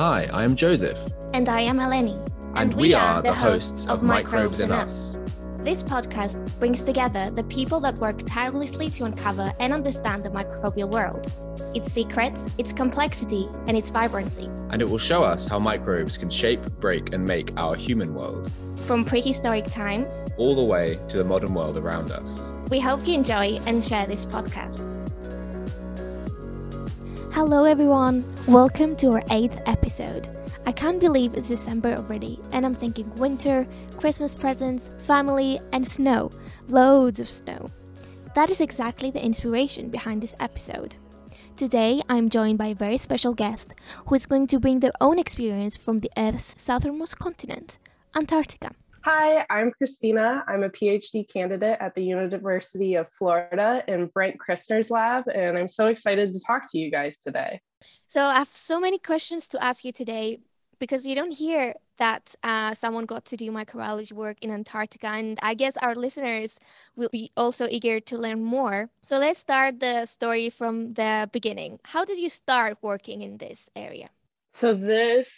Hi, I am Joseph. And I am Eleni. And, we, are the hosts of Microbes and Us. This podcast brings together the people that work tirelessly to uncover and understand the microbial world, its secrets, its complexity, and its vibrancy. And it will show us how microbes can shape, break, and make our human world, From prehistoric times, all the way to the modern world around us. we hope you enjoy and share this podcast. Hello, everyone. Welcome to our eighth episode. I can't believe it's December already, and I'm thinking winter, Christmas presents, family, and snow. Loads of snow. That is exactly the inspiration behind this episode. Today, I'm joined by a very special guest who is going to bring their own experience from the Earth's southernmost continent, Antarctica. Hi, I'm Christina. I'm a PhD candidate at the University of Florida in Brent Christner's lab, and I'm so excited to talk to you guys today. So I have so many questions to ask you today because you don't hear that uh, someone got to do microbiology work in Antarctica, and I guess our listeners will be also eager to learn more. So let's start the story from the beginning. How did you start working in this area? So, this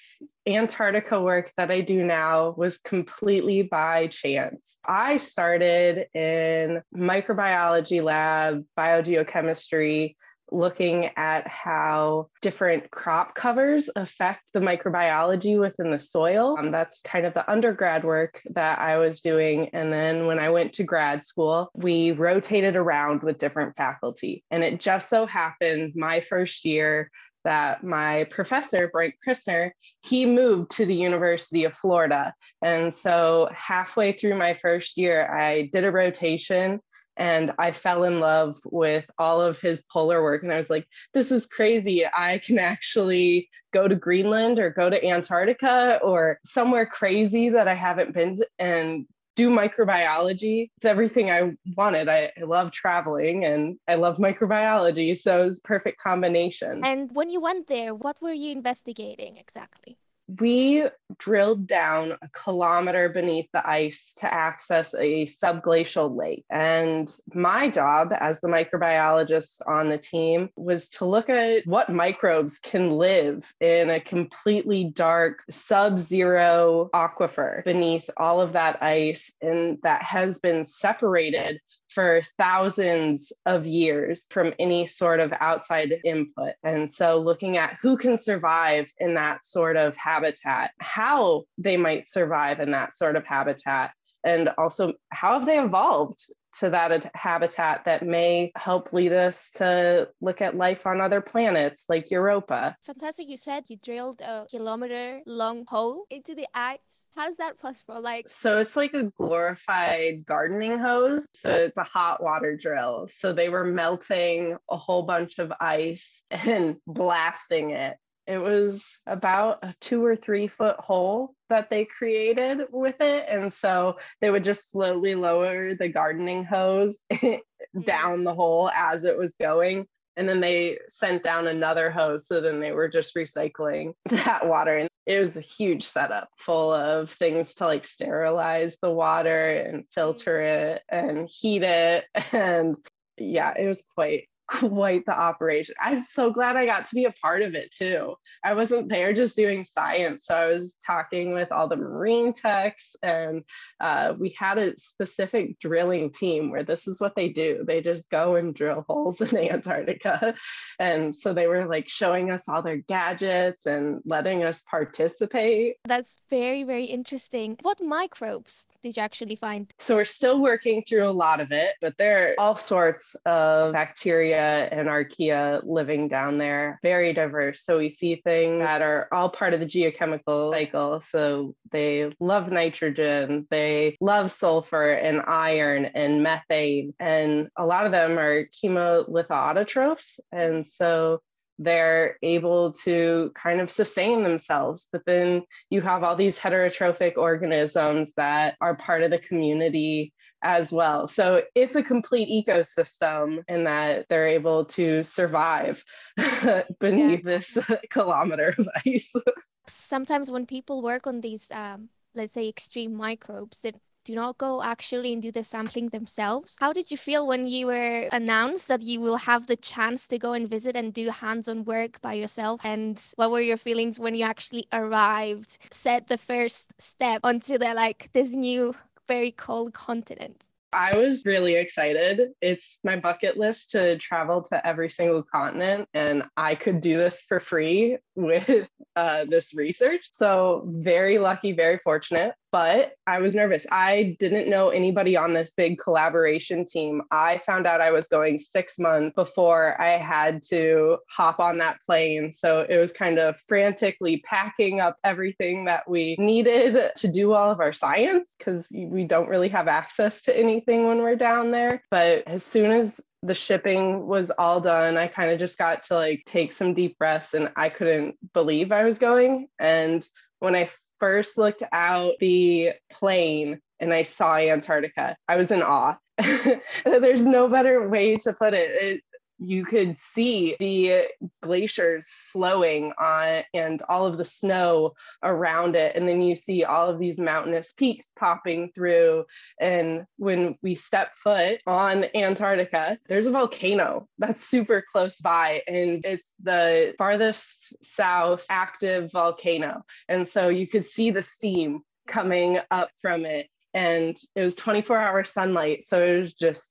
Antarctica work that I do now was completely by chance. I started in microbiology lab, biogeochemistry, looking at how different crop covers affect the microbiology within the soil. Um, that's kind of the undergrad work that I was doing. And then when I went to grad school, we rotated around with different faculty. And it just so happened my first year that my professor, Brent Christner, he moved to the University of Florida. And so halfway through my first year, I did a rotation and I fell in love with all of his polar work. And I was like, this is crazy. I can actually go to Greenland or go to Antarctica or somewhere crazy that I haven't been and do microbiology. It's everything I wanted. I, I love traveling and I love microbiology. So it was perfect combination. And when you went there, what were you investigating exactly? We drilled down a kilometer beneath the ice to access a subglacial lake. And my job as the microbiologist on the team was to look at what microbes can live in a completely dark sub zero aquifer beneath all of that ice and that has been separated for thousands of years from any sort of outside input. And so, looking at who can survive in that sort of habitat, how they might survive in that sort of habitat, and also how have they evolved to that habitat that may help lead us to look at life on other planets like Europa. Fantastic. You said you drilled a kilometer long hole into the ice. How's that possible? Like, So it's like a glorified gardening hose. So it's a hot water drill. So they were melting a whole bunch of ice and blasting it. It was about a two or three foot hole that they created with it. And so they would just slowly lower the gardening hose mm-hmm. down the hole as it was going. And then they sent down another hose. So then they were just recycling that water. And it was a huge setup full of things to like sterilize the water and filter mm. it and heat it. And yeah, it was quite quite the operation. I'm so glad I got to be a part of it too. I wasn't there just doing science. So I was talking with all the marine techs, and uh, we had a specific drilling team where this is what they do. They just go and drill holes in Antarctica. And so they were like showing us all their gadgets and letting us participate. that's very, very interesting. What microbes did you actually find? So we're still working through a lot of it, but there are all sorts of bacteria and archaea living down there, very diverse. So we see things that are all part of the geochemical cycle. So they love nitrogen, they love sulfur and iron and methane, and a lot of them are chemolithoautotrophs. And so they're able to kind of sustain themselves. But then you have all these heterotrophic organisms that are part of the community as well. So it's a complete ecosystem in that they're able to survive beneath this kilometer of ice. Sometimes when people work on these, um, let's say, extreme microbes, that do not go actually and do the sampling themselves. How did you feel when you were announced that you will have the chance to go and visit and do hands on work by yourself? And what were your feelings when you actually arrived, set the first step onto the like this new, very cold continent? I was really excited. It's my bucket list to travel to every single continent, and I could do this for free with uh, this research. So, very lucky, very fortunate. But I was nervous. I didn't know anybody on this big collaboration team. I found out I was going six months before I had to hop on that plane. So, it was kind of frantically packing up everything that we needed to do all of our science because we don't really have access to anything when we're down there. But as soon as the shipping was all done. I kind of just got to like take some deep breaths and I couldn't believe I was going. And when I first looked out the plane and I saw Antarctica, I was in awe. There's no better way to put it. it you could see the glaciers flowing on and all of the snow around it. And then you see all of these mountainous peaks popping through. And when we step foot on Antarctica, there's a volcano that's super close by, and it's the farthest south active volcano. And so you could see the steam coming up from it. And it was 24 hour sunlight. So it was just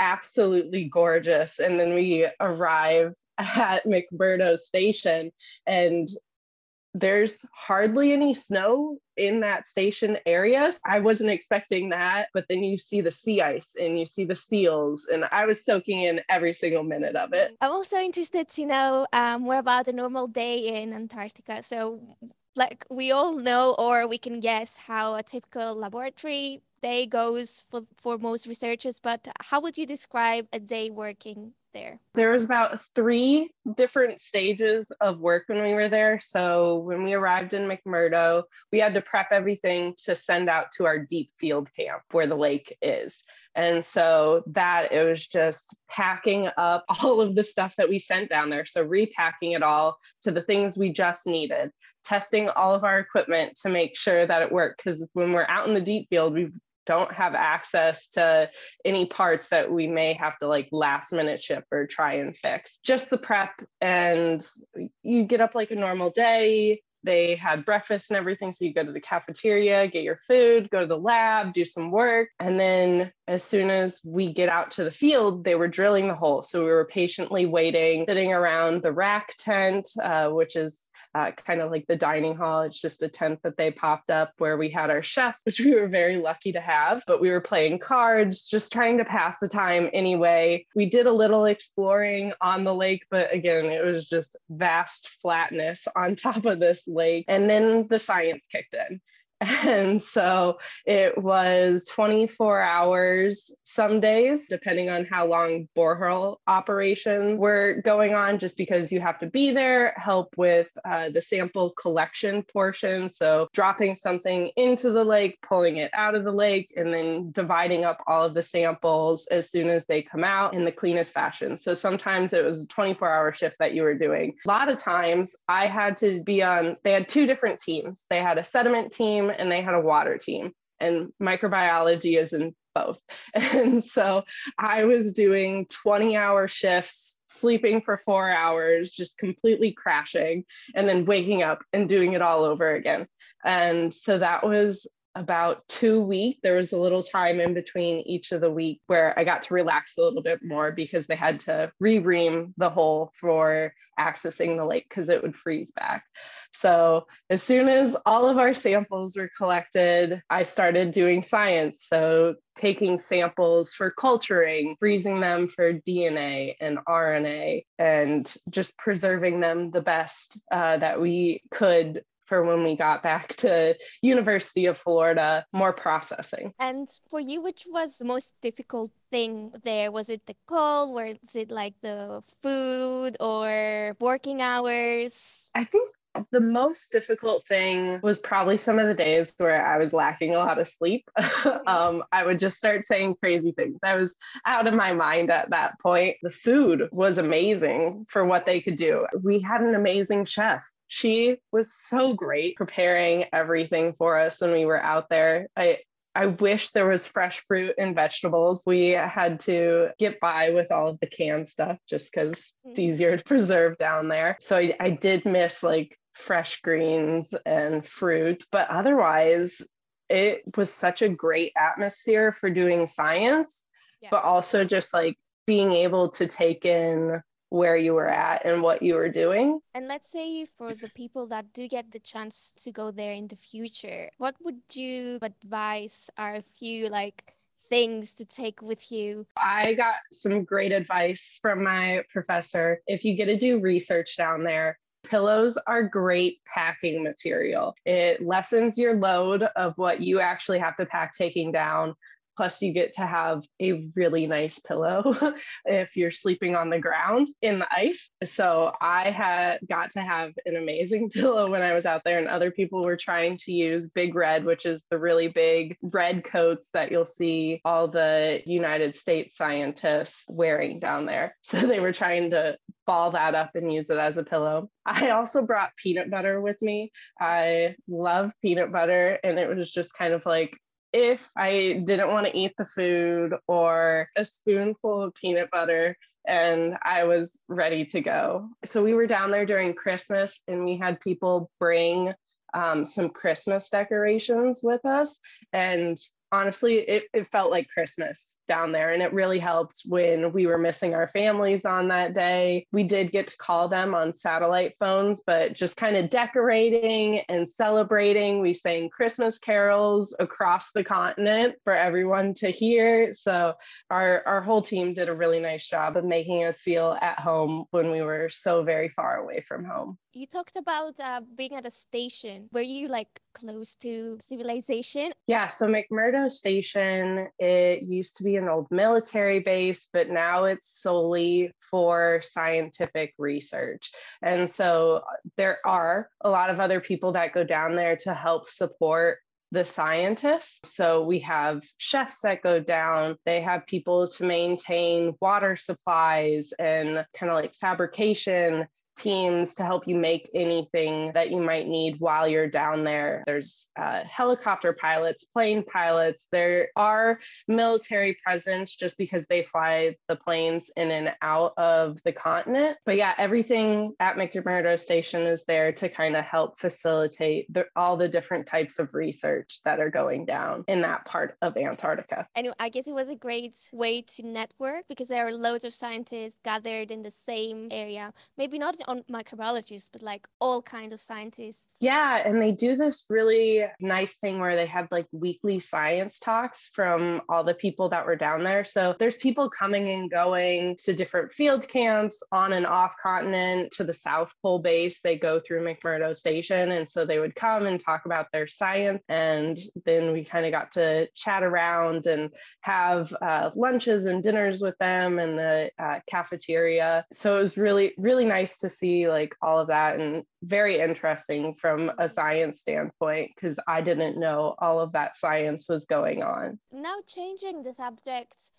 absolutely gorgeous. And then we arrive at McMurdo Station, and there's hardly any snow in that station area. I wasn't expecting that, but then you see the sea ice and you see the seals, and I was soaking in every single minute of it. I'm also interested to know um, more about a normal day in Antarctica. So, like we all know, or we can guess how a typical laboratory day goes for, for most researchers, but how would you describe a day working there? There was about three different stages of work when we were there. So when we arrived in McMurdo, we had to prep everything to send out to our deep field camp where the lake is. And so that it was just packing up all of the stuff that we sent down there. So repacking it all to the things we just needed, testing all of our equipment to make sure that it worked. Because when we're out in the deep field, we don't have access to any parts that we may have to like last minute ship or try and fix. Just the prep, and you get up like a normal day. They had breakfast and everything. So you go to the cafeteria, get your food, go to the lab, do some work. And then as soon as we get out to the field, they were drilling the hole. So we were patiently waiting, sitting around the rack tent, uh, which is uh, kind of like the dining hall. It's just a tent that they popped up where we had our chef, which we were very lucky to have. But we were playing cards, just trying to pass the time anyway. We did a little exploring on the lake, but again, it was just vast flatness on top of this lake. And then the science kicked in. And so it was 24 hours some days, depending on how long borehole operations were going on, just because you have to be there, help with uh, the sample collection portion. So dropping something into the lake, pulling it out of the lake, and then dividing up all of the samples as soon as they come out in the cleanest fashion. So sometimes it was a 24 hour shift that you were doing. A lot of times I had to be on, they had two different teams. They had a sediment team and they had a water team and microbiology is in both. And so I was doing 20 hour shifts, sleeping for four hours, just completely crashing, and then waking up and doing it all over again. And so that was about two weeks. There was a little time in between each of the week where I got to relax a little bit more because they had to re-ream the hole for accessing the lake because it would freeze back. So as soon as all of our samples were collected, I started doing science. So taking samples for culturing, freezing them for DNA and RNA, and just preserving them the best uh, that we could for when we got back to University of Florida, more processing. And for you, which was the most difficult thing there? Was it the cold? Was it like the food or working hours? I think the most difficult thing was probably some of the days where I was lacking a lot of sleep. um, I would just start saying crazy things. I was out of my mind at that point. The food was amazing for what they could do. We had an amazing chef she was so great preparing everything for us when we were out there. I I wish there was fresh fruit and vegetables. We had to get by with all of the canned stuff just because it's Mhm. easier to preserve down there. So I, I did miss like fresh greens and fruit, but otherwise, it was such a great atmosphere for doing science, Yeah. but also just like being able to take in where you were at and what you were doing. And let's say for the people that do get the chance to go there in the future, what would you advise are a few like things to take with you? I got some great advice from my professor. If you get to do research down there, pillows are great packing material. It lessens your load of what you actually have to pack taking down. Plus, you get to have a really nice pillow if you're sleeping on the ground in the ice. So, I had got to have an amazing pillow when I was out there, and other people were trying to use Big Red, which is the really big red coats that you'll see all the United States scientists wearing down there. So, they were trying to ball that up and use it as a pillow. I also brought peanut butter with me. I love peanut butter, and it was just kind of like, if I didn't want to eat the food or a spoonful of peanut butter, and I was ready to go. So we were down there during Christmas and we had people bring um, some Christmas decorations with us. And honestly, it, it felt like Christmas down there. And it really helped when we were missing our families on that day. We did get to call them on satellite phones, but just kind of decorating and celebrating. We sang Christmas carols across the continent for everyone to hear. So our, our whole team did a really nice job of making us feel at home when we were so very far away from home. You talked about uh, being at a station. Were you like close to civilization? Yeah, so McMurdo Station, it used to be an old military base, but now it's solely for scientific research. And so uh, there are a lot of other people that go down there to help support the scientists. So we have chefs that go down, they have people to maintain water supplies and kind of like fabrication teams to help you make anything that you might need while you're down there. There's uh, helicopter pilots, plane pilots. There are military presence just because they fly the planes in and out of the continent. But yeah, everything at McMurdo Station is there to kind of help facilitate the, all the different types of research that are going down in that part of Antarctica. And I guess it was a great way to network because there are loads of scientists gathered in the same area. Maybe not on microbiologists, but like all kind of scientists. Yeah, and they do this really nice thing where they have like weekly science talks from all the people that were down there. So there's people coming and going to different field camps on and off continent to the South Pole base. They go through McMurdo Station. And so they would come and talk about their science. And then we kind of got to chat around and have uh, lunches and dinners with them in the uh, cafeteria. So it was really, really nice to see like all of that and very interesting from a science standpoint because I didn't know all of that science was going on. Now changing the subject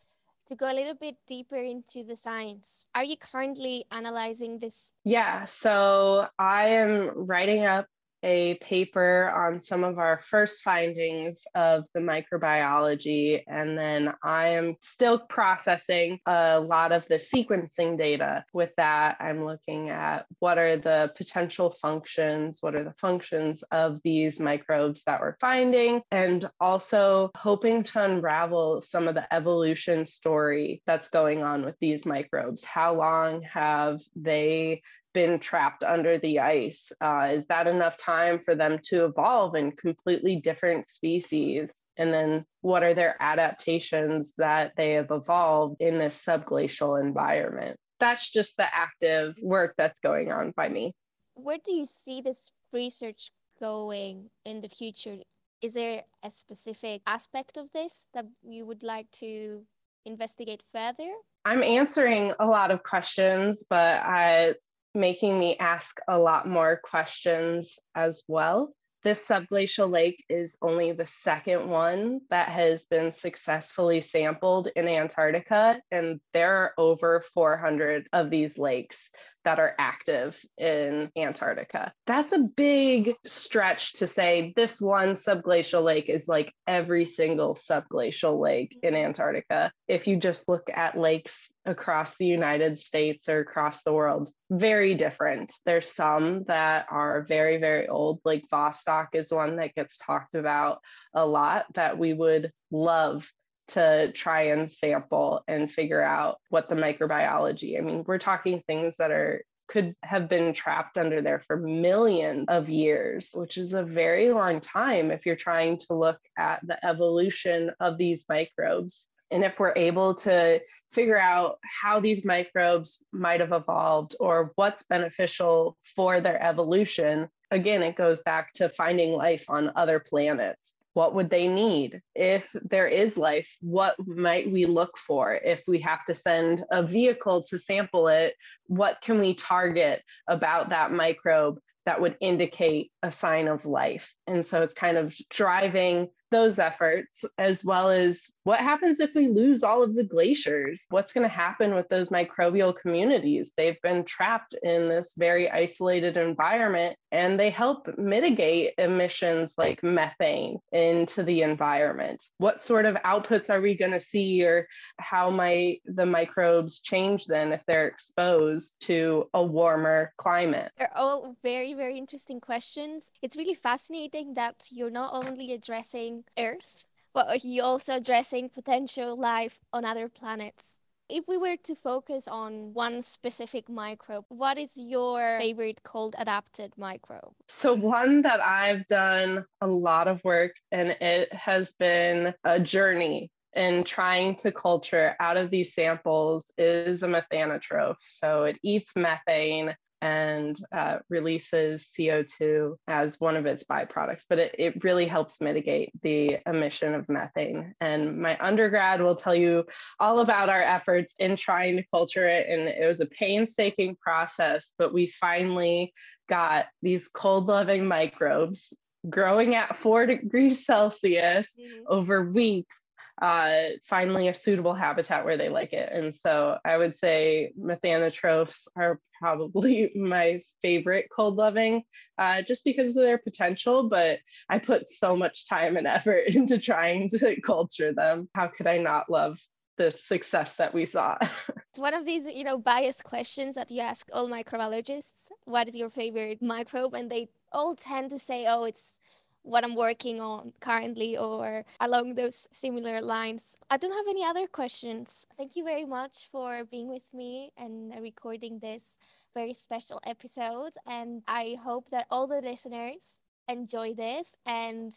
to go a little bit deeper into the science. Are you currently analyzing this? Yeah, so I am writing up a paper on some of our first findings of the microbiology. And then I am still processing a lot of the sequencing data. With that, I'm looking at what are the potential functions, what are the functions of these microbes that we're finding, and also hoping to unravel some of the evolution story that's going on with these microbes. How long have they been trapped under the ice? Uh, is that enough time for them to evolve in completely different species? And then what are their adaptations that they have evolved in this subglacial environment? That's just the active work that's going on by me. Where do you see this research going in the future? Is there a specific aspect of this that you would like to investigate further? I'm answering a lot of questions, but I making me ask a lot more questions as well. This subglacial lake is only the second one that has been successfully sampled in Antarctica, and there are over 400 of these lakes. That are active in Antarctica. That's a big stretch to say this one subglacial lake is like every single subglacial lake in Antarctica. If you just look at lakes across the United States or across the world, very different. There's some that are very, very old. Like Vostok is one that gets talked about a lot that we would love to try and sample and figure out what the microbiology. I mean, we're talking things that are could have been trapped under there for millions of years, which is a very long time if you're trying to look at the evolution of these microbes. And if we're able to figure out how these microbes might have evolved or what's beneficial for their evolution, again, it goes back to finding life on other planets what would they need? If there is life what might we look for? If we have to send a vehicle to sample it what can we target about that microbe that would indicate a sign of life? And so it's kind of driving those efforts, as well as what happens if we lose all of the glaciers? What's going to happen with those microbial communities? They've been trapped in this very isolated environment and they help mitigate emissions like methane into the environment. What sort of outputs are we going to see, or how might the microbes change then if they're exposed to a warmer climate? They're all very, very interesting questions. It's really fascinating that you're not only addressing Earth, but you're also addressing potential life on other planets. If we were to focus on one specific microbe, what is your favorite cold adapted microbe? So, one that I've done a lot of work and it has been a journey in trying to culture out of these samples is a methanotroph. So, it eats methane and uh, releases CO2 as one of its byproducts, but it, it really helps mitigate the emission of methane. And my undergrad will tell you all about our efforts in trying to culture it. And it was a painstaking process, but we finally got these cold loving microbes growing at four degrees Celsius mm-hmm. over weeks uh, finally a suitable habitat where they like it. And so I would say methanotrophs are probably my favorite cold loving uh, just because of their potential. But I put so much time and effort into trying to culture them. How could I not love the success that we saw. it's one of these, you know, biased questions that you ask all microbiologists. What is your favorite microbe? And they all tend to say, oh, it's what I'm working on currently or along those similar lines. I don't have any other questions. Thank you very much for being with me and recording this very special episode. And I hope that all the listeners enjoy this and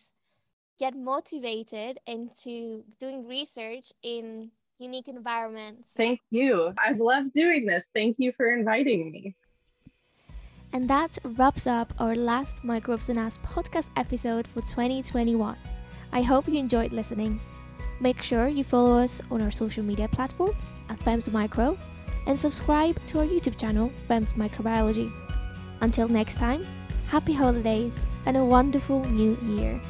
get motivated into doing research in unique environments. Thank you. I've loved doing this. Thank you for inviting me. And that wraps up our last Microbes and Us podcast episode for 2021. I hope you enjoyed listening. Make sure you follow us on our social media platforms at FEMS Micro and subscribe to our YouTube channel, FEMS Microbiology. Until next time, happy holidays and a wonderful new year.